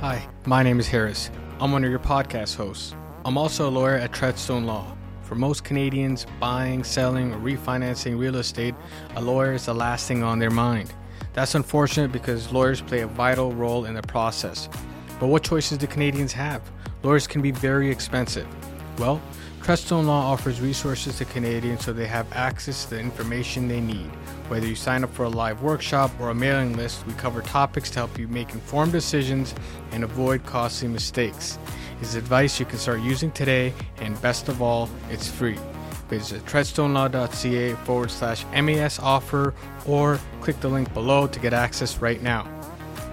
Hi, my name is Harris. I'm one of your podcast hosts. I'm also a lawyer at Treadstone Law. For most Canadians, buying, selling, or refinancing real estate, a lawyer is the last thing on their mind. That's unfortunate because lawyers play a vital role in the process. But what choices do Canadians have? Lawyers can be very expensive. Well, Treadstone Law offers resources to Canadians so they have access to the information they need. Whether you sign up for a live workshop or a mailing list, we cover topics to help you make informed decisions and avoid costly mistakes. It's advice you can start using today, and best of all, it's free. Visit treadstonelaw.ca forward slash MAS offer or click the link below to get access right now.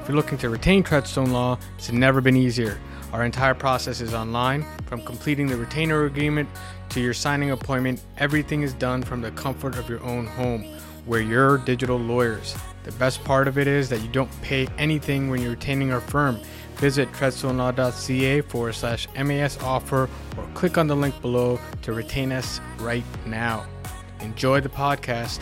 If you're looking to retain Treadstone Law, it's never been easier. Our entire process is online. From completing the retainer agreement to your signing appointment, everything is done from the comfort of your own home. We're your digital lawyers. The best part of it is that you don't pay anything when you're retaining our firm. Visit treadstonelaw.ca forward slash MAS offer or click on the link below to retain us right now. Enjoy the podcast.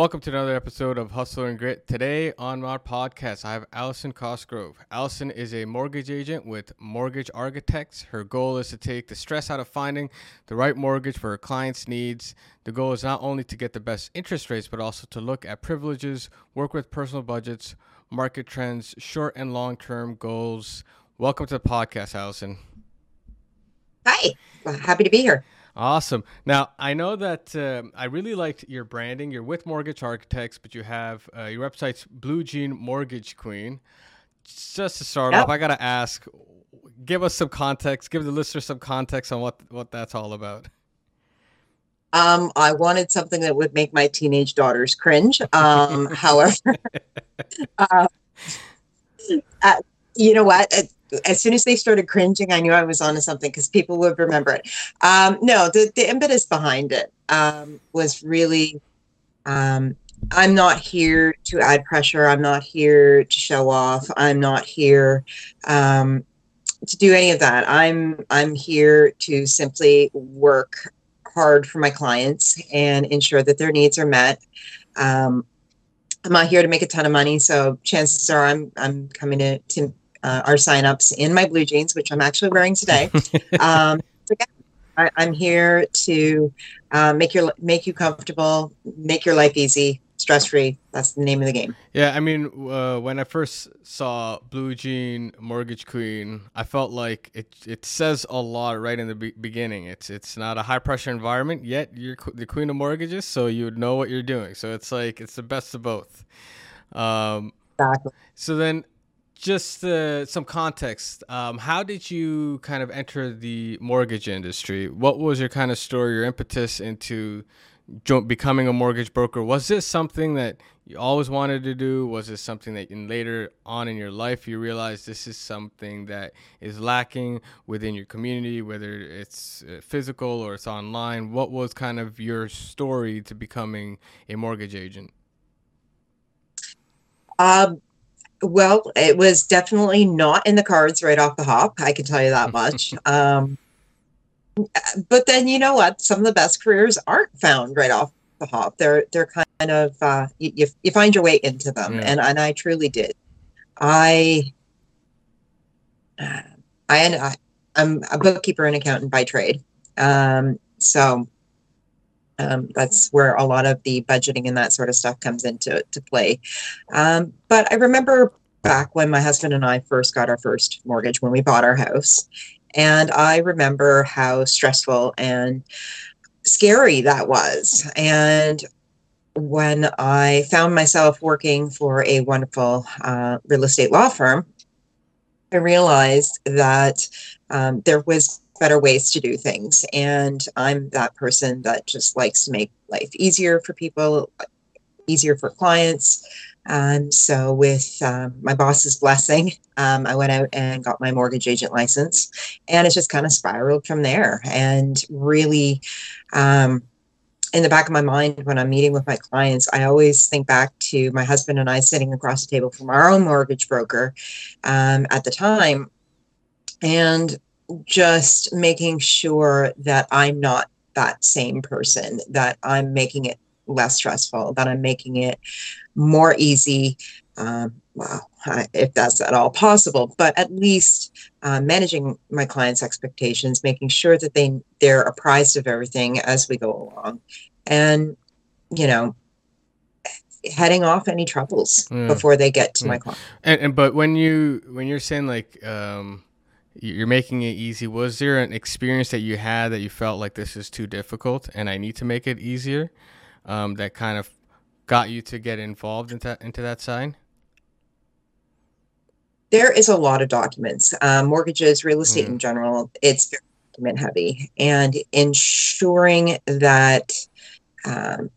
Welcome to another episode of Hustle and Grit. Today on our podcast, I have Allison Cosgrove. Allison is a mortgage agent with Mortgage Architects. Her goal is to take the stress out of finding the right mortgage for her clients' needs. The goal is not only to get the best interest rates, but also to look at privileges, work with personal budgets, market trends, short and long term goals. Welcome to the podcast, Allison. Hi, happy to be here. Awesome. Now, I know that um, I really liked your branding. You're with Mortgage Architects, but you have uh, your website's Blue Jean Mortgage Queen. Just to start yep. off, I got to ask give us some context, give the listener some context on what, what that's all about. Um, I wanted something that would make my teenage daughters cringe. Um, however, uh, uh, you know what? As soon as they started cringing, I knew I was onto something because people would remember it. Um, no, the, the impetus behind it um, was really um, I'm not here to add pressure. I'm not here to show off. I'm not here um, to do any of that. I'm I'm here to simply work hard for my clients and ensure that their needs are met. Um, I'm not here to make a ton of money, so chances are I'm I'm coming to, to uh, our signups in my blue jeans, which I'm actually wearing today. um, so yeah, I, am here to uh, make your make you comfortable, make your life easy, stress free. That's the name of the game. Yeah, I mean, uh, when I first saw Blue Jean Mortgage Queen, I felt like it it says a lot right in the be- beginning. It's it's not a high pressure environment yet. You're the queen of mortgages, so you would know what you're doing. So it's like it's the best of both. Um, exactly. So then just uh, some context. Um, how did you kind of enter the mortgage industry? What was your kind of story, your impetus into becoming a mortgage broker? Was this something that you always wanted to do? Was this something that in later on in your life you realized this is something that is lacking within your community, whether it's uh, physical or it's online? What was kind of your story to becoming a mortgage agent? Um, well, it was definitely not in the cards right off the hop. I can tell you that much. um, but then you know what? Some of the best careers aren't found right off the hop. They're they're kind of uh, you, you find your way into them, yeah. and and I truly did. I uh, I, I I'm a bookkeeper and accountant by trade, um, so um, that's where a lot of the budgeting and that sort of stuff comes into to play. Um, but I remember back when my husband and I first got our first mortgage when we bought our house, and I remember how stressful and scary that was. And when I found myself working for a wonderful uh, real estate law firm, I realized that um, there was better ways to do things. And I'm that person that just likes to make life easier for people, easier for clients. Um, so, with um, my boss's blessing, um, I went out and got my mortgage agent license, and it's just kind of spiraled from there. And really, um, in the back of my mind when I'm meeting with my clients, I always think back to my husband and I sitting across the table from our own mortgage broker um, at the time, and just making sure that I'm not that same person, that I'm making it less stressful, that I'm making it more easy. Um, well, if that's at all possible, but at least uh, managing my clients' expectations, making sure that they they're apprised of everything as we go along, and you know, heading off any troubles mm. before they get to mm. my client. And, and, but when you when you're saying like um, you're making it easy, was there an experience that you had that you felt like this is too difficult and I need to make it easier? Um, that kind of got you to get involved into into that side there is a lot of documents, um, mortgages, real estate mm. in general. It's document heavy, and ensuring that um,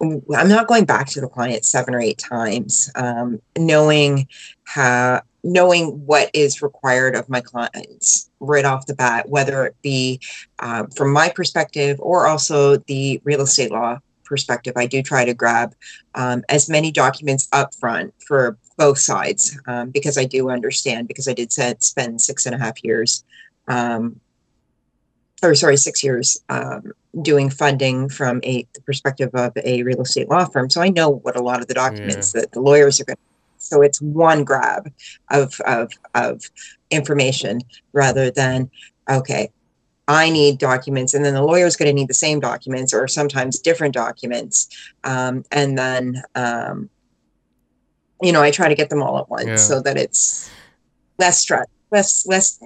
I'm not going back to the client seven or eight times, um, knowing how knowing what is required of my clients right off the bat, whether it be um, from my perspective or also the real estate law perspective, I do try to grab um, as many documents up front for both sides um, because I do understand because I did spend six and a half years, um, or sorry, six years um, doing funding from a the perspective of a real estate law firm. So I know what a lot of the documents yeah. that the lawyers are going. to So it's one grab of of of information rather than okay I need documents, and then the lawyer is going to need the same documents or sometimes different documents. Um, and then, um, you know, I try to get them all at once yeah. so that it's less stress, less, less.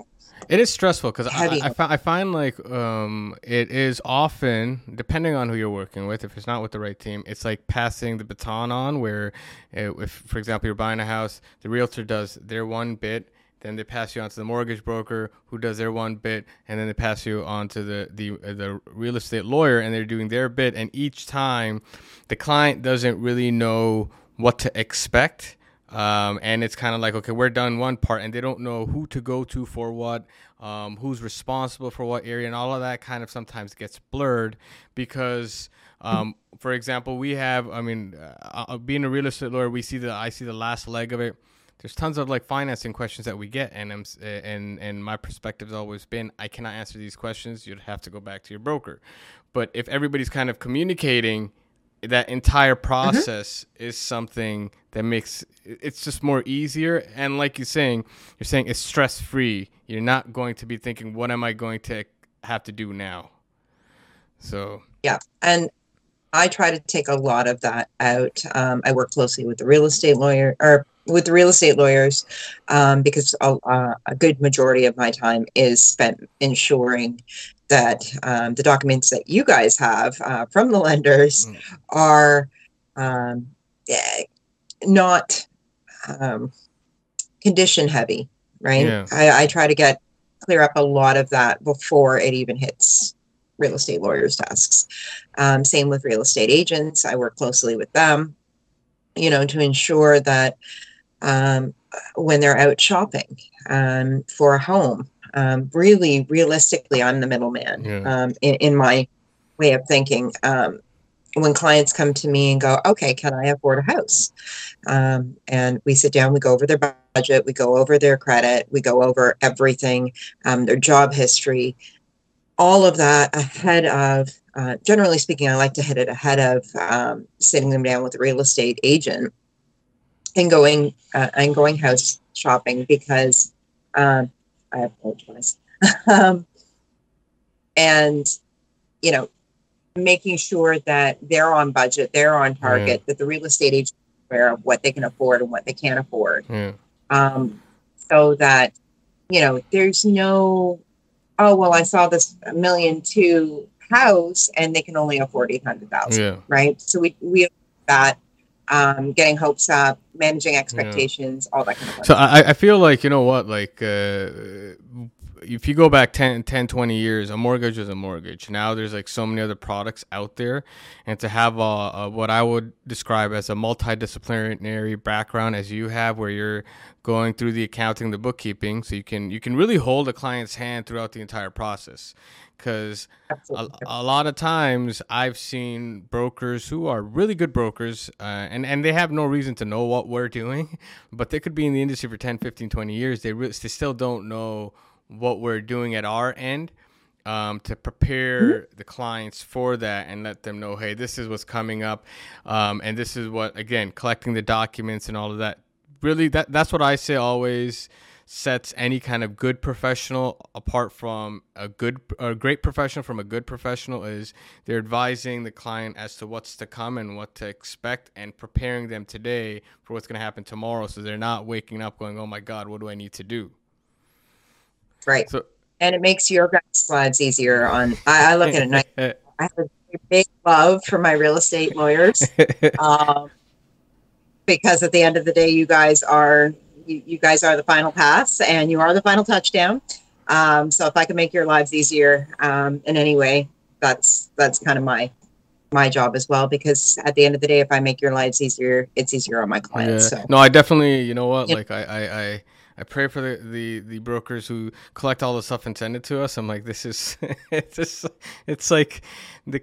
It is stressful because I, I, I, find like um, it is often, depending on who you're working with, if it's not with the right team, it's like passing the baton on where, uh, if, for example, you're buying a house, the realtor does their one bit then they pass you on to the mortgage broker who does their one bit, and then they pass you on to the the the real estate lawyer, and they're doing their bit. And each time, the client doesn't really know what to expect. Um, and it's kind of like okay we're done one part and they don't know who to go to for what um, who's responsible for what area and all of that kind of sometimes gets blurred because um, for example we have i mean uh, uh being a real estate lawyer we see the i see the last leg of it there's tons of like financing questions that we get and I'm, and and my perspective has always been I cannot answer these questions you'd have to go back to your broker but if everybody's kind of communicating that entire mm-hmm. process mm-hmm. is something that makes it's just more easier and like you're saying you're saying it's stress free you're not going to be thinking what am I going to have to do now so yeah and I try to take a lot of that out. Um, I work closely with the real estate lawyer or with the real estate lawyers um, because a, uh, a, good majority of my time is spent ensuring that um, the documents that you guys have uh, from the lenders mm. are um, eh, not um, condition heavy, right? Yeah. I, I try to get clear up a lot of that before it even hits real estate lawyers' desks. Um, same with real estate agents. I work closely with them, you know, to ensure that um, when they're out shopping um, for a home. Um, really, realistically, I'm the middleman yeah. Um, in, in, my way of thinking. Um, when clients come to me and go, okay, can I afford a house? Um, and we sit down, we go over their budget, we go over their credit, we go over everything, their job history, all of that ahead of, uh, generally speaking, I like to hit it ahead of um, sitting them down with a real estate agent and going uh, and going house shopping because um, I apologize. um, and you know, making sure that they're on budget, they're on target, yeah. that the real estate agent is aware of what they can afford and what they can't afford, yeah. um, so that you know there's no oh well I saw this million two house and they can only afford eight hundred thousand, yeah. right? So we we that um, getting hopes up, managing expectations, yeah. all that kind of stuff. So I, I feel like you know what, like uh, if you go back 10, 10 20 years a mortgage was a mortgage. Now there's like so many other products out there. And to have a, a, what i would describe as a multidisciplinary background as you have where you're going through the accounting the bookkeeping so you can you can really hold a client's hand throughout the entire process. Because a, a, lot of times I've seen brokers who are really good brokers uh, and, and they have no reason to know what we're doing, but they could be in the industry for 10, 15, 20 years. They, re- they still don't know what we're doing at our end um, to prepare mm-hmm. the clients for that and let them know, hey, this is what's coming up. Um, and this is what, again, collecting the documents and all of that. Really, that, that's what I say always sets any kind of good professional apart from a good a great professional from a good professional is they're advising the client as to what's to come and what to expect and preparing them today for what's going to happen tomorrow so they're not waking up going oh my god what do i need to do right so and it makes your guys' lives easier on i, I look at it I, I have a big love for my real estate lawyers um, because at the end of the day you guys are you, you guys are the final pass and you are the final touchdown. Um, so if I can make your lives easier um, in any way, that's that's kind of my my job as well. Because at the end of the day, if I make your lives easier, it's easier on my clients. Yeah. So. No, I definitely, you know what, like I, I, I I pray for the, the, the brokers who collect all the stuff and send it to us. I'm like, this is it's just, it's like the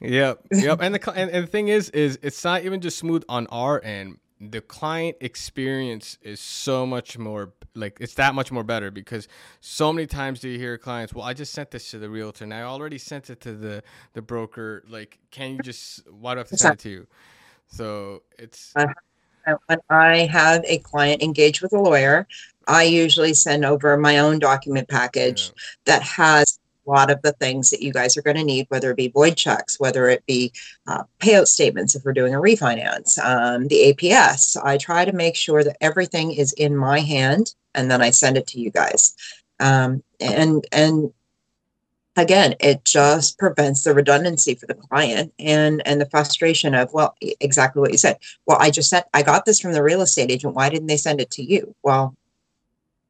yep yep. And the and, and the thing is is it's not even just smooth on our end. The client experience is so much more like it's that much more better because so many times do you hear clients well i just sent this to the realtor and i already sent it to the the broker. Like can you just why do i have to send it to you? So it's uh, when i have a client engage with a lawyer i usually send over my own document package yeah. that has a lot of the things that you guys are going to need, whether it be void checks, whether it be uh, payout statements if we're doing a refinance, um, the APS. I try to make sure that everything is in my hand, and then I send it to you guys. Um, and and again, it just prevents the redundancy for the client and and the frustration of well, exactly what you said. Well, I just sent, I got this from the real estate agent. Why didn't they send it to you? Well,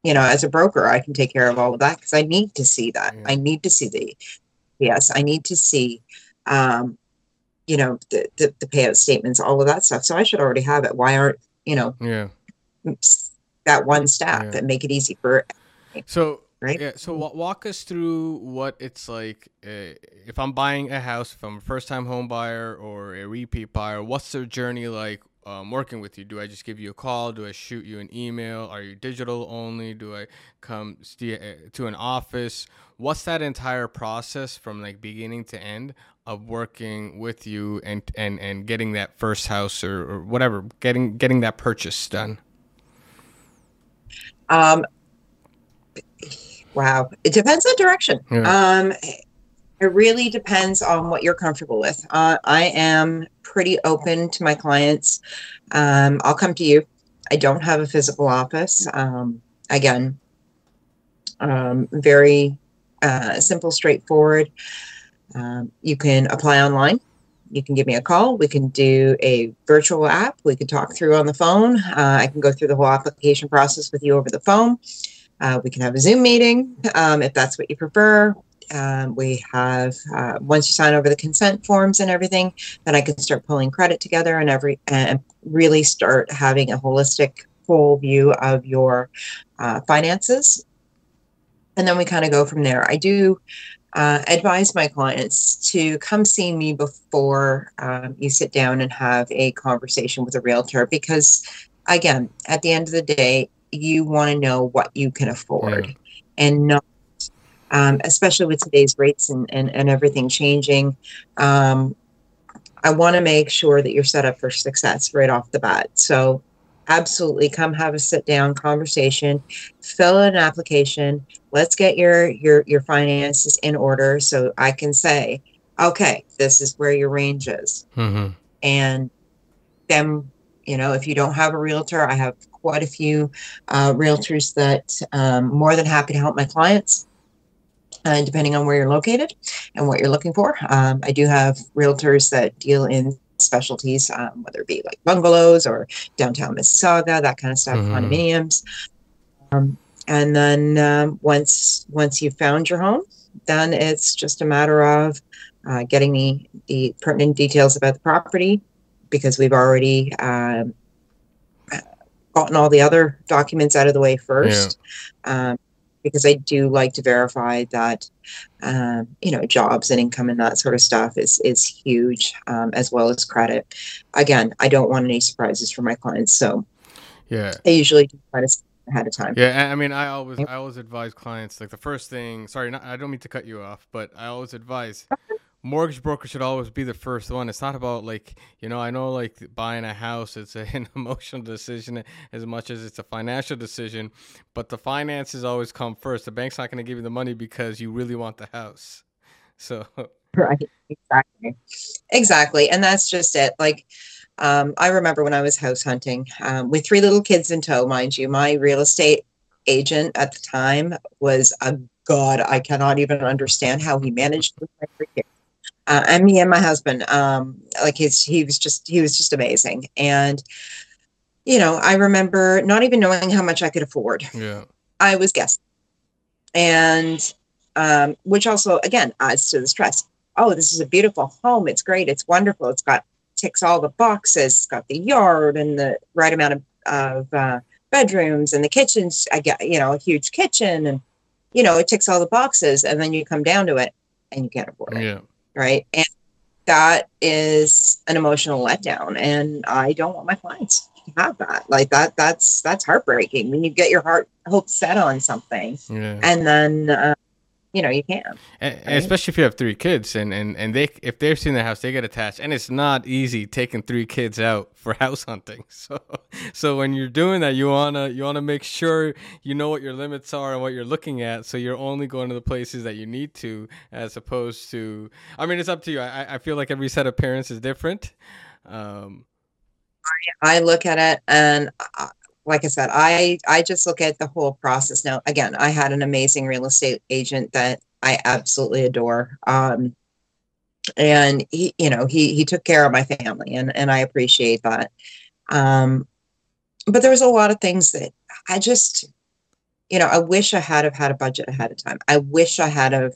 you know, as a broker, I can take care of all of that because I need to see that. Yeah. I need to see the, yes, I need to see, um, you know, the, the, the payout statements, all of that stuff. So I should already have it. Why aren't, you know, yeah, that one step yeah. and make it easy for. So, right. Yeah. So walk us through what it's like uh, if I'm buying a house, if I'm a first time home buyer or a repeat buyer, what's their journey like? um, working with you? Do I just give you a call? Do I shoot you an email? Are you digital only? Do I come st- uh, to an office? What's that entire process from like beginning to end of working with you and and and getting that first house or, or whatever, getting getting that purchase done? Um, wow, it depends on direction. Yeah. Um, it really depends on what you're comfortable with. Uh, I am pretty open to my clients. Um, I'll come to you. I don't have a physical office. Um, again, um, very uh, simple, straightforward. Um, you can apply online. You can give me a call. We can do a virtual app. We can talk through on the phone. Uh, I can go through the whole application process with you over the phone. Uh, we can have a Zoom meeting um, if that's what you prefer. Um, we have uh, once you sign over the consent forms and everything, then I can start pulling credit together and every and really start having a holistic full view of your uh, finances. And then we kind of go from there. I do uh, advise my clients to come see me before um, you sit down and have a conversation with a realtor because, again, at the end of the day, you want to know what you can afford yeah. and not um, especially with today's rates and, and, and everything changing. Um, I want to make sure that you're set up for success right off the bat. So, absolutely come have a sit down conversation, fill out an application. Let's get your your your finances in order so I can say, okay, this is where your range is. Mm-hmm. And then, you know, if you don't have a realtor, I have quite a few uh, realtors that um, more than happy to help my clients uh, depending on where you're located and what you're looking for. Um, I do have realtors that deal in specialties, um, whether it be like bungalows or downtown Mississauga, that kind of stuff, mm-hmm. condominiums. Um, and then um, once once you've found your home, then it's just a matter of uh, getting the the pertinent details about the property because we've already um, gotten all the other documents out of the way first. Yeah. Um, because I do like to verify that, um, you know, jobs and income and that sort of stuff is is huge, um, as well as credit. Again, I don't want any surprises for my clients, so yeah, I usually try to ahead of time. Yeah, I mean, I always I always advise clients like the first thing. Sorry, not, I don't mean to cut you off, but I always advise mortgage broker should always be the first one. It's not about like you know I know like buying a house. It's an emotional decision as much as it's a financial decision, but the finances always come first. The bank's not going to give you the money because you really want the house. So right, exactly, exactly, and that's just it. Like. Um, I remember when I was house hunting um, with three little kids in tow, mind you. My real estate agent at the time was a god. I cannot even understand how he managed with my three kids uh, and me and my husband um like he's he was just he was just amazing. And you know i remember not even knowing how much i could afford. Yeah. I was guessing. And um which also again adds to the stress. Oh this is a beautiful home. It's great. It's wonderful. It's got ticks all the boxes. It's got the yard and the right amount of, of uh, bedrooms and the kitchen's. I get you know a huge kitchen and you know it ticks all the boxes. And then you come down to it and you can't afford it. Yeah right? And that is an emotional letdown, and I don't want my clients to have that. Like that, that's that's heartbreaking when you get your heart hope set on something, yeah. and then uh, you know you can and, right? especially if you have three kids and and and they if they're seeing the house they get attached. And it's not easy taking three kids out for house hunting. So so when you're doing that you want to you want to make sure you know what your limits are and what you're looking at. So you're only going to the places that you need to as opposed to i mean it's up to you. I i feel like every set of parents is different. Um I look at it and like I said, I I just look at the whole process. Now, again, I had an amazing real estate agent that I absolutely adore. Um, and he, you know, he he took care of my family, and and I appreciate that. Um, but there was a lot of things that I just, you know, I wish I had have had a budget ahead of time. I wish I had have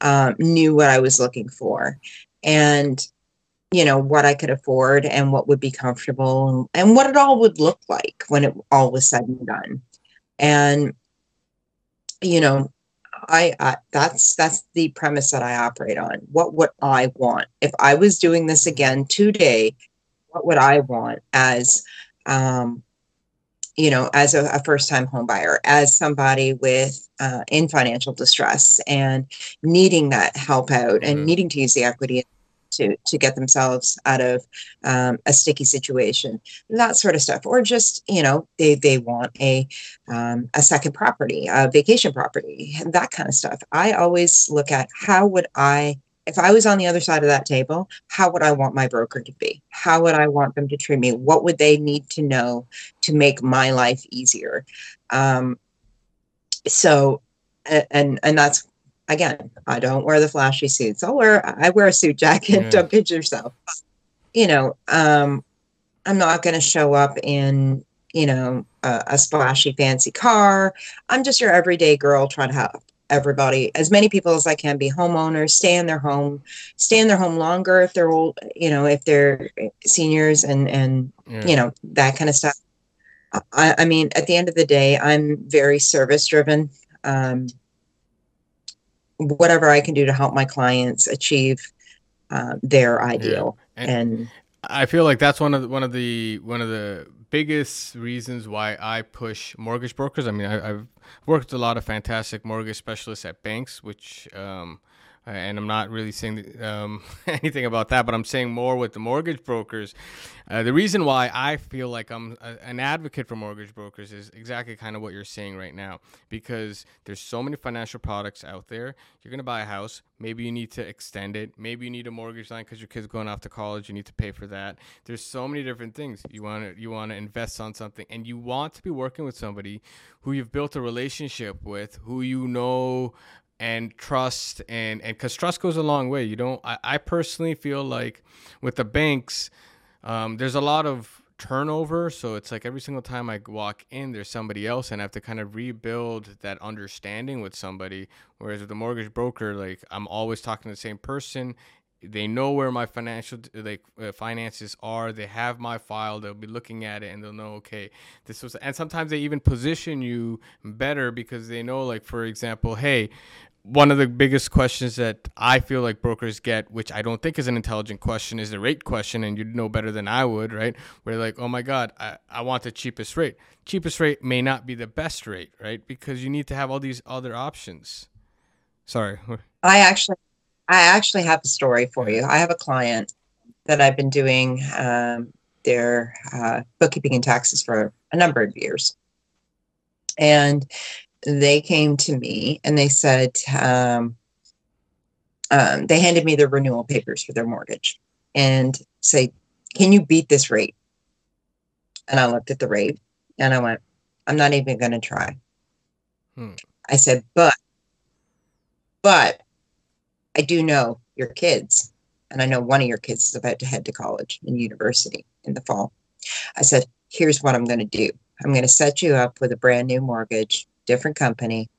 um, knew what I was looking for, and you know what I could afford and what would be comfortable and, and what it all would look like when it all was said and done. And you know, I, I that's that's the premise that I operate on. What would I want if I was doing this again today? What would I want as um, you know, as a, a first-time home buyer, as somebody with uh, in financial distress and needing that help out and mm-hmm. needing to use the equity to to get themselves out of um, a sticky situation, that sort of stuff, or just you know they they want a um, a second property, a vacation property, that kind of stuff. I always look at how would I if I was on the other side of that table, how would I want my broker to be? How would I want them to treat me? What would they need to know to make my life easier? Um, so, and and that's again, I don't wear the flashy suits. I'll wear I wear a suit jacket. Yeah. Don't kid yourself. You know, um, I'm not going to show up in you know a, a, splashy fancy car. I'm just your everyday girl trying to help everybody, as many people as I can, be homeowners, stay in their home, stay in their home longer if they're old. You know, if they're seniors and and yeah. you know that kind of stuff. I, I mean, at the end of the day, I'm very service driven. Um, whatever I can do to help my clients achieve uh, their ideal. Yeah. And, and, I feel like that's one of the, one of the one of the biggest reasons why I push mortgage brokers. I mean, I, have worked with a lot of fantastic mortgage specialists at banks, which um, and I'm not really saying um, anything about that, but I'm saying more with the mortgage brokers. Uh, the reason why I feel like I'm a, an advocate for mortgage brokers is exactly kind of what you're saying right now, because there's so many financial products out there. You're gonna buy a house, maybe you need to extend it, maybe you need a mortgage line because your kid's going off to college, you need to pay for that. There's so many different things you want to you want to invest on something, and you want to be working with somebody who you've built a relationship with, who you know and trust and and because trust goes a long way you don't I, I personally feel like with the banks um, there's a lot of turnover. So it's like every single time I walk in, there's somebody else, and I have to kind of rebuild that understanding with somebody. Whereas with the mortgage broker, like I'm always talking to the same person. They know where my financial like uh, finances are. They have my file. They'll be looking at it and they'll know okay, this was. And sometimes they even position you better because they know, like for example, hey, one of the biggest questions that I feel like brokers get, which I don't think is an intelligent question, is the rate question, and you know better than I would, right? Where like, oh my God, I, I want the cheapest rate. Cheapest rate may not be the best rate, right? Because you need to have all these other options. Sorry. I actually, I actually have a story for you. I have a client that I've been doing um, their uh, bookkeeping and taxes for a number of years, and they came to me and they said um, um, they handed me the renewal papers for their mortgage and say, "Can you beat this rate?" And I looked at the rate and I went, "I'm not even going to try." Hmm. I said, "But, but, I do know your kids, and I know one of your kids is about to head to college and university in the fall." I said, "Here's what I'm going to do." I'm going to set you up with a brand new mortgage different company,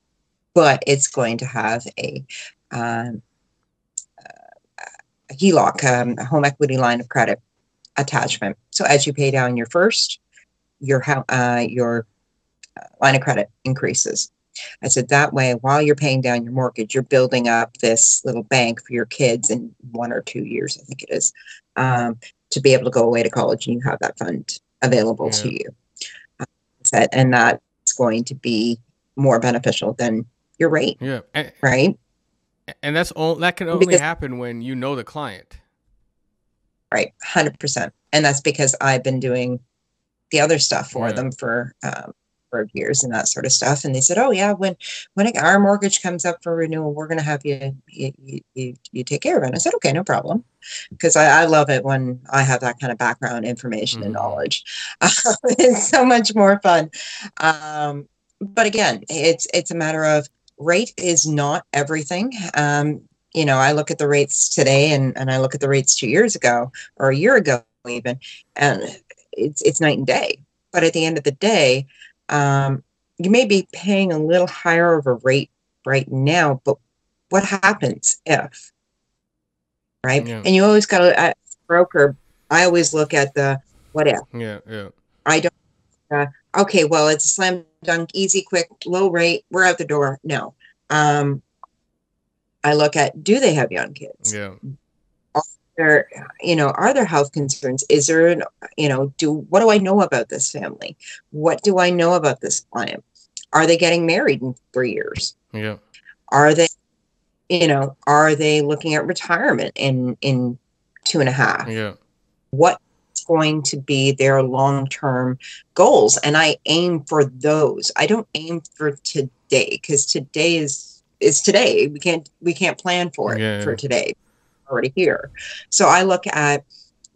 but it's going to have a, um, a HELOC, um, a home equity line of credit attachment. So as you pay down your first, your uh, your uh, line of credit increases. I said that way, while you're paying down your mortgage, you're building up this little bank for your kids in one or two years, I think it is, um, to be able to go away to college and you have that fund available yeah. to you. Uh, and that's going to be more beneficial than your rate. Yeah. And, right. And that's all that can only because, happen when you know the client. Right. 100%. And that's because I've been doing the other stuff for yeah. them for um, for years and that sort of stuff. And they said, "Oh yeah, when when it, our mortgage comes up for renewal, we're going to have you you, you you take care of it." And I said, "Okay, no problem," because I, I love it when I have that kind of background information mm-hmm. and knowledge. it's so much more fun. Um, but again, it's it's a matter of rate is not everything. Um, you know, I look at the rates today and, and I look at the rates two years ago or a year ago even, and it's it's night and day. But at the end of the day, um, you may be paying a little higher of a rate right now, but what happens if? Right? Yeah. And you always got to, broker, I always look at the what if. Yeah, yeah. I don't, uh, okay, well, it's a slam dunk, easy, quick, low rate. We're out the door. No. Um, I look at do they have young kids? Yeah. There, you know, are there health concerns? Is there, an, you know, do what do I know about this family? What do I know about this client? Are they getting married in three years? Yeah. Are they, you know, are they looking at retirement in in two and a half? Yeah. what's going to be their long term goals. And I aim for those. I don't aim for today because today is is today. We can't we can't plan for it yeah. for today. Already here. So I look at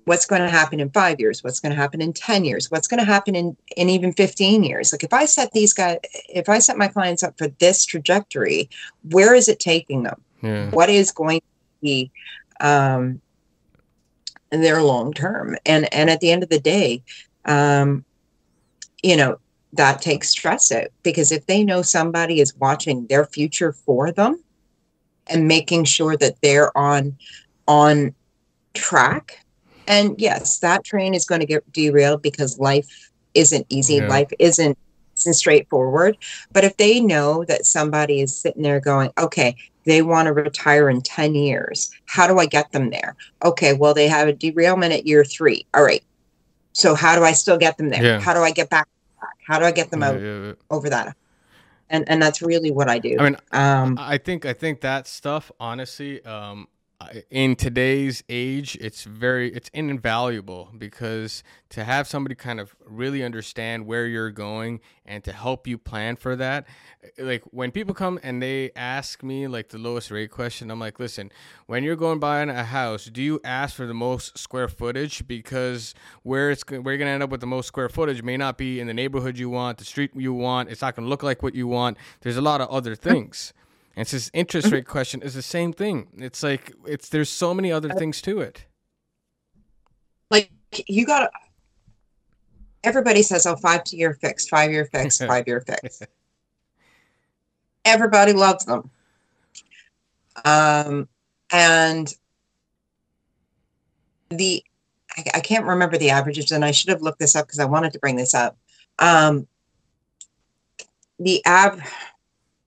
what's going to happen in five years what's going to happen in 10 years what's going to happen in, in even 15 years like if i set these guys if i set my clients up for this trajectory where is it taking them yeah. what is going to be um, their long term and and at the end of the day um you know that takes stress out because if they know somebody is watching their future for them and making sure that they're on on track and yes that train is going to get derailed because life isn't easy yeah. life isn't isn't straightforward but if they know that somebody is sitting there going okay they want to retire in 10 years. How do I get them there? Okay, well, they have a derailment at year three. All right. So, how do I still get them there? Yeah. How do I get back? How do I get them yeah, out yeah, over that? And and that's really what I do. I mean, um, I think I think that stuff, honestly, um, in today's age it's very it's invaluable because to have somebody kind of really understand where you're going and to help you plan for that eh, like when people come and they ask me like the lowest rate question i'm like listen when you're going buying a house do you ask for the most square footage? Because where it's where you're going to end up with the most square footage may not be in the neighborhood you want the street you want it's not going to look like what you want. There's a lot of other things it's this interest rate question is the same thing. It's like it's there's so many other things to it. Like you got everybody says, "Oh, five year fix, five year fix, five year fix." Everybody loves them, um, and the I, I, can't remember the averages, and I should have looked this up because I wanted to bring this up. Um, the ab.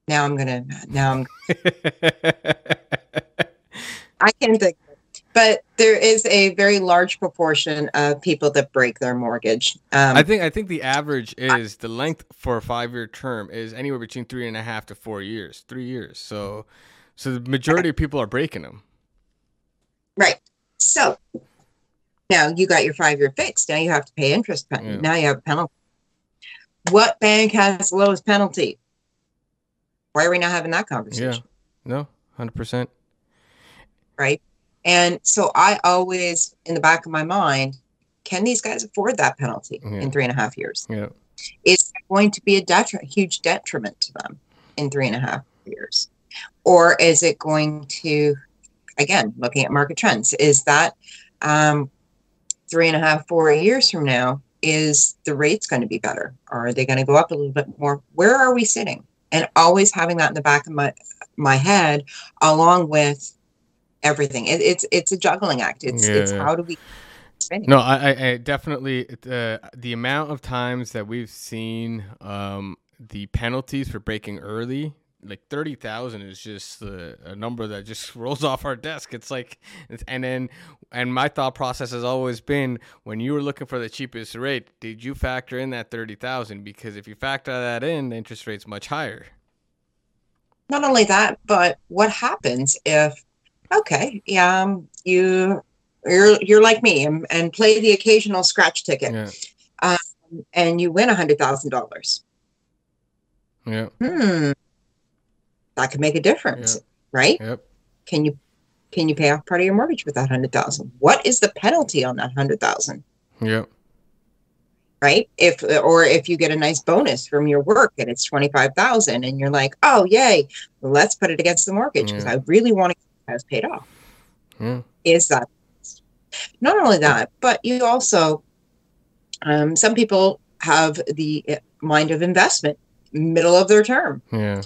Now I'm gonna. Now I'm. I can't think but there is a very large proportion of people that break their mortgage. Um, I think I think the average is the length for a five year term is anywhere between three and a half to four years, three years. So, so the majority of people are breaking them. Right. So now you got your five year fix. Now you have to pay interest. Yeah. Now you have a penalty. What bank has the lowest penalty? Why are we not having that conversation? Yeah. No, hundred percent. Right and so I always, in the back of my mind, can these guys afford that penalty yeah. in three and a half years? Yeah. Is it going to be a detri- huge detriment to them in three and a half years? Or is it going to, again, looking at market trends, is that um, three and a half, four years from now, is the rates going to be better? Or are they going to go up a little bit more? Where are we sitting? And always having that in the back of my my head, along with everything. It, it's it's a juggling act. It's yeah, it's how do we. No, I, I definitely the uh, the amount of times that we've seen um, the penalties for breaking early like 30,000 is just a, a, number that just rolls off our desk. It's like, and then, and my thought process has always been when you were looking for the cheapest rate, did you factor in that 30,000? Because if you factor that in, the interest rate's much higher. Not only that, but what happens if okay, yeah, um, you you're you're like me and, and play the occasional scratch ticket, yeah. um, and you win a hundred thousand dollars. Yeah. Hmm. That could make a difference, right? Yep. Can you can you pay off part of your mortgage with that hundred thousand? What is the penalty on that hundred thousand? Yep. Right. If or if you get a nice bonus from your work and it's twenty five thousand, and you're like, oh yay, let's put it against the mortgage because yeah. I really want to has paid off. Yeah. Is that not only that, but you also um, some people have the uh, mind of investment middle of their term. Yeah.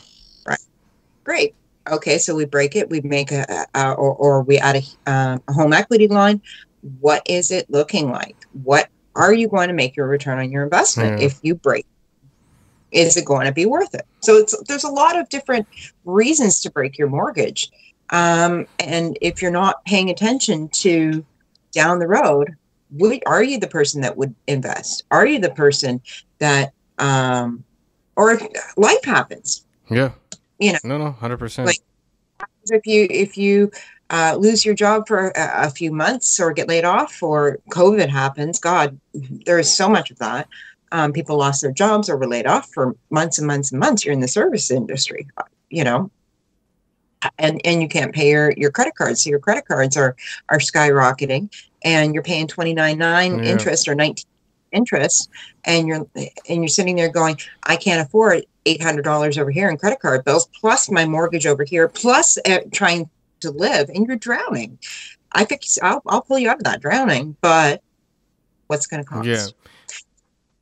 Great. Okay, so we break it, we make a, a or, or we add a, um, a home equity line. What is it looking like? What are you going to make your return on your investment yeah. if you break? Is it going to be worth it? So it's there's a lot of different reasons to break your mortgage. Um, and if you're not paying attention to down the road, would, are you the person that would invest? Are you the person that, um, or if life happens? Yeah. You know, no, no, hundred percent. Like if you if you uh, lose your job for a, a, few months or get laid off or COVID happens, God, there is so much of that. Um, people lost their jobs or were laid off for months and months and months. You're in the service industry, you know, and and you can't pay your your credit cards so your credit cards are are skyrocketing and you're paying 29.9 yeah. interest or 19 interest and you're and you're sitting there going i can't afford $800 over here in credit card bills plus my mortgage over here plus uh, trying to live and you're drowning i think I'll, I'll pull you out of that drowning but what's going to cost yeah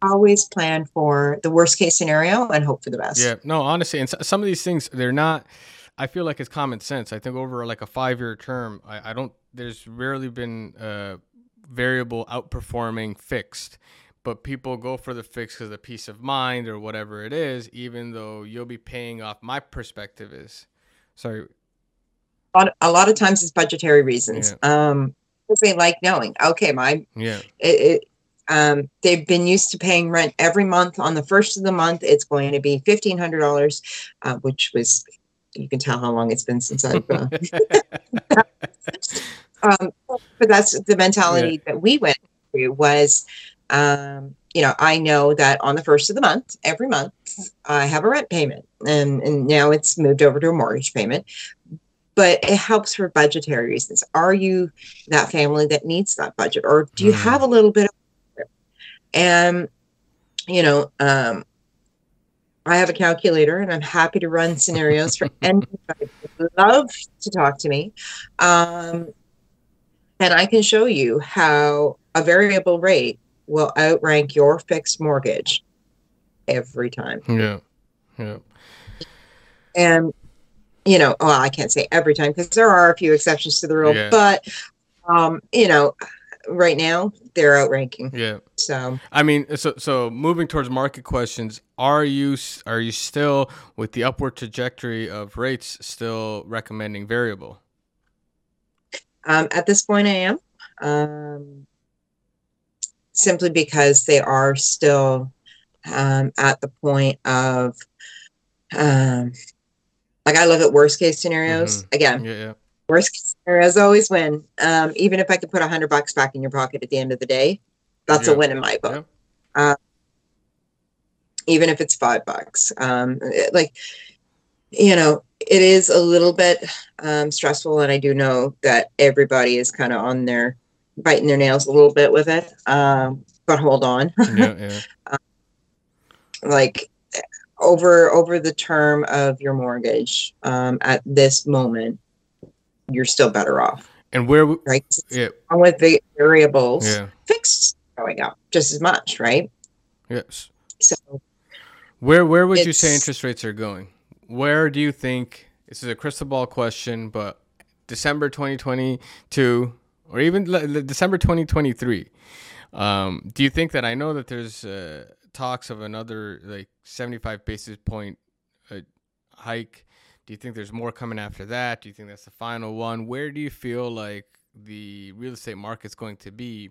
always plan for the worst case scenario and hope for the best yeah no honestly and some of these things they're not I feel like it's common sense. I think over like a five year term, I, I don't. There's rarely been a variable outperforming fixed, but people go for the fix because of peace of mind or whatever it is. Even though you'll be paying off. My perspective is, sorry. A lot, of times it's budgetary reasons. Yeah. Um, they like knowing. Okay, my yeah. It, it, um, they've been used to paying rent every month. On the first of the month, it's going to be fifteen hundred dollars, uh, which was you can tell how long it's been since I've. Uh, um, but that's the mentality yeah. that we went through was, um, you know, I know that on the first of the month, every month, I have a rent payment, and and now it's moved over to a mortgage payment. But it helps for budgetary reasons. Are you that family that needs that budget, or do you mm. have a little bit of? And you know, um, I have a calculator and I'm happy to run scenarios for anybody who love to talk to me. Um, and I can show you how a variable rate will outrank your fixed mortgage every time. Yeah. Yeah. And you know, well, I can't say every time because there are a few exceptions to the rule, Yeah. but um, you know, right now they're outranking. Yeah. So I mean, so so moving towards market questions, are you s- are you still with the upward trajectory of rates still recommending variable? um, at this point, I am um, simply because they are still um, at the point of um, like I look at worst case scenarios again. Yeah, yeah. Worst case scenarios always win. Um, even if I could put a hundred bucks back in your pocket at the end of the day, that's Yeah. a win in my book. even if it's five bucks. Um, it- like, you know, it is a little bit um, stressful, and I do know that everybody is kind of on their biting their nails a little bit with it. Um, but hold on, Yeah, yeah. like over over the term of your mortgage um, at this moment, you're still better off, And where w- right? yeah, wrong with the variables, yeah. fixed going up just as much, right? Yes. So Where where would you say interest rates are going? Where do you think this is a crystal ball question, but December 2022 or even December 2023, um, do you think that I know that there's uh, talks of another like 75 basis point uh, hike? Do you think there's more coming after that? Do you think that's the final one? Where do you feel like the real estate market's going to be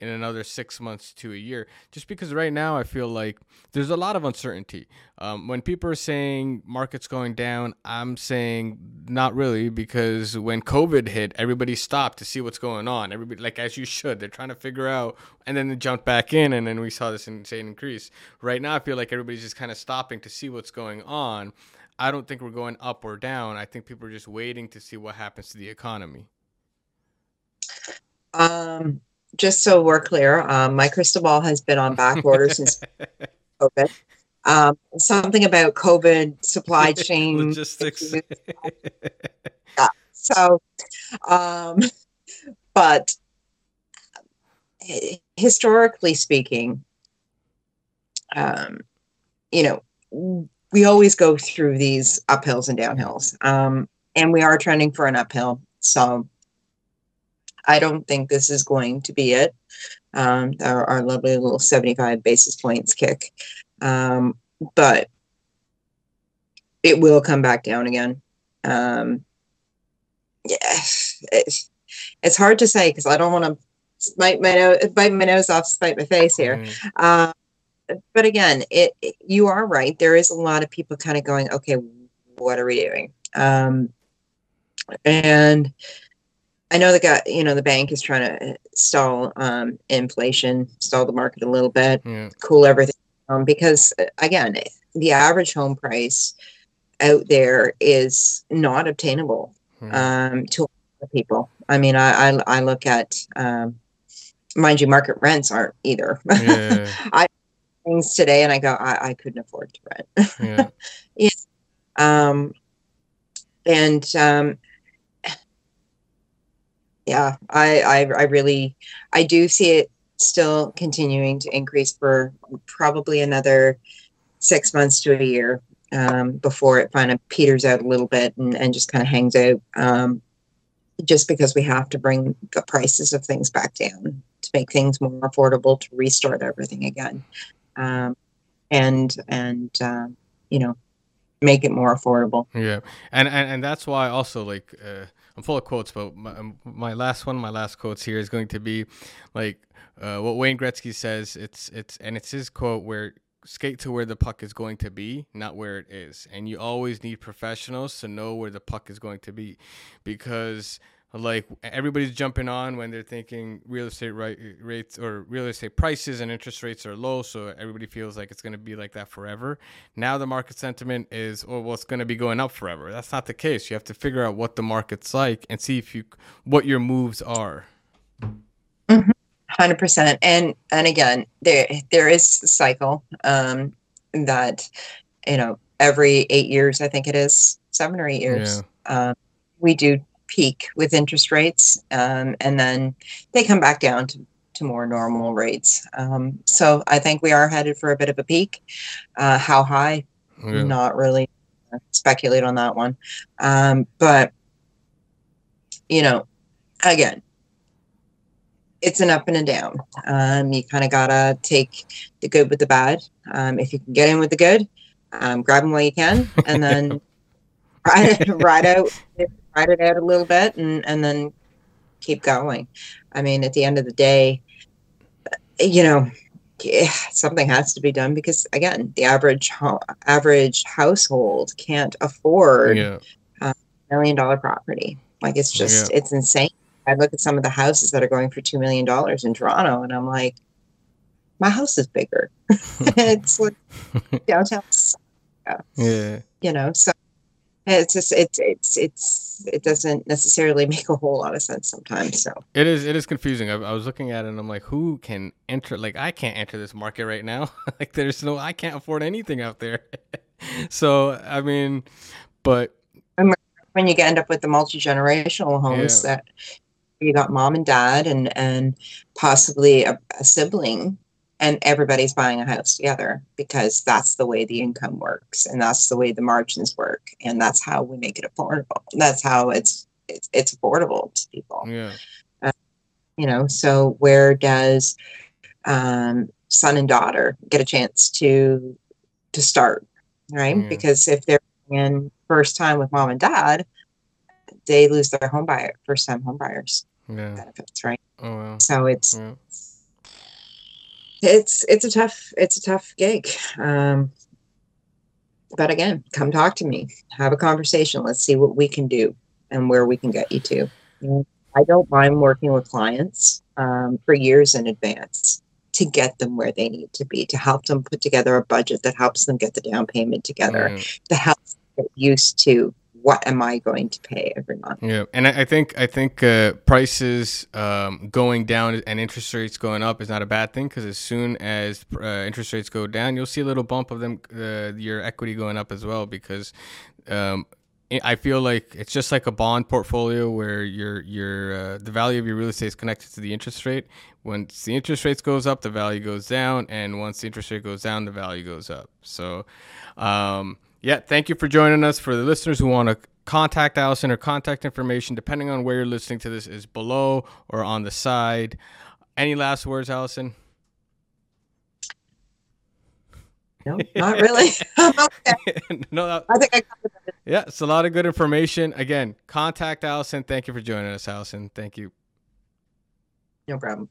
in another six months to a year? Just because right now I feel like there's a lot of uncertainty. Um, when people are saying markets going down, I'm saying not really because when COVID hit, everybody stopped to see what's going on. Everybody, like as you should, they're trying to figure out, and then they jumped back in, and then we saw this insane increase. Right now, I feel like everybody's just kind of stopping to see what's going on. I don't think we're going up or down. I think people are just waiting to see what happens to the economy. Um, just so we're clear, um, my crystal ball has been on back order since COVID. Um, something about COVID supply chain. Logistics. So, um, but historically speaking, um, you know, we always go through these uphills and downhills, um, and we are trending for an uphill. So, I don't think this is going to be it. Um, our, our lovely little 75 basis points kick. Um, but it will come back down again. Um, yeah, it's, it's hard to say because I don't want to bite my nose, bite my nose off, spite my face here. Mm, Uh, but again, it, it- you are right. There is a lot of people kind of going, okay, what are we doing? Um, and I know the guy, you know, the bank is trying to stall um, inflation, stall the market a little bit, yeah. cool everything um, because uh, again, the average home price out there is not obtainable Mm. um, to a lot of people. I mean, I, I, I look at, um, mind you, market rents aren't either. yeah. Things today, and I go, I, I couldn't afford to rent. yeah. Um, and um, yeah, I, I, I really, I do see it still continuing to increase for probably another six months to a year um, before it kind of peters out a little bit and, and just kind of hangs out. Um, just because we have to bring the prices of things back down to make things more affordable to restart everything again, um, and and um, you know make it more affordable. Yeah, and and, and that's why also like uh, I'm full of quotes, but my, um, my last one, my last quotes here is going to be like uh, what Wayne Gretzky says. It's it's and it's his quote where skate to where the puck is going to be, not where it is, and you always need professionals to know where the puck is going to be, because like everybody's jumping on when they're thinking real estate right, rates or real estate prices and interest rates are low so everybody feels like it's going to be like that forever. Now the market sentiment is oh well it's going to be going up forever. That's not the case. You have to figure out what the market's like and see if you what your moves are. Hundred percent, and and again, there there is a cycle um, that you know every eight years, I think it is seven or eight years, um, we do peak with interest rates, um, and then they come back down to to more normal rates. Um, so I think we are headed for a bit of a peak. Uh, how high? Yeah. Not really speculate on that one. Um, but you know, again, it's an up and a down. Um, you kind of gotta take the good with the bad. Um, if you can get in with the good, um, grab them while you can, and then ride ride out, ride it out a little bit, and and then keep going. I mean, at the end of the day, you know, yeah, something has to be done because again, the average ho- average household can't afford yeah. Uh, a million dollar property. Like it's just it's insane. I look at some of the houses that are going for two million dollars in Toronto, and I'm like, my house is bigger. it's like downtown. Yeah. You know, so it's just it's it's it's it doesn't necessarily make a whole lot of sense sometimes. So It is. It is confusing. I, I was looking at it and I'm like, who can enter? Like, I can't enter this market right now. like, there's no. I can't afford anything out there. so I mean, but when you end up with the multi generational homes Yeah. that you got mom and dad and and possibly a, a sibling and everybody's buying a house together because that's the way the income works and that's the way the margins work and that's how we make it affordable that's how it's it's, it's affordable to people yeah, you know so where does um, son and daughter get a chance to to start right Yeah. because if they're in first time with mom and dad they lose their home buyer first time home buyers yeah. benefits right Oh wow. so it's Yeah. It's it's a tough it's a tough gig. Um but again come talk to me. Have a conversation. Let's see what we can do and where we can get you to. I don't mind working with clients um, for years in advance to get them where they need to be to help them put together a budget that helps them get the down payment together that helps them get used to what am i going to pay every month Yeah, and I I think I think uh, prices um, going down and interest rates going up is not a bad thing because as soon as uh, interest rates go down, you'll see a little bump of them uh, your equity going up as well because um, I feel like it's just like a bond portfolio where your your uh, the value of your real estate is connected to the interest rate. Once the interest rates goes up, the value goes down, and once the interest rate goes down, the value goes up. So. Um, yeah, thank you for joining us. For the listeners who want to contact Allison or contact information, depending on where you're listening to this, is below or on the side. Any last words, Allison? no not really okay. no, that, i think i covered it. yeah, it's a lot of good information. Again, contact Allison. Thank you for joining us, Allison. Thank you. no problem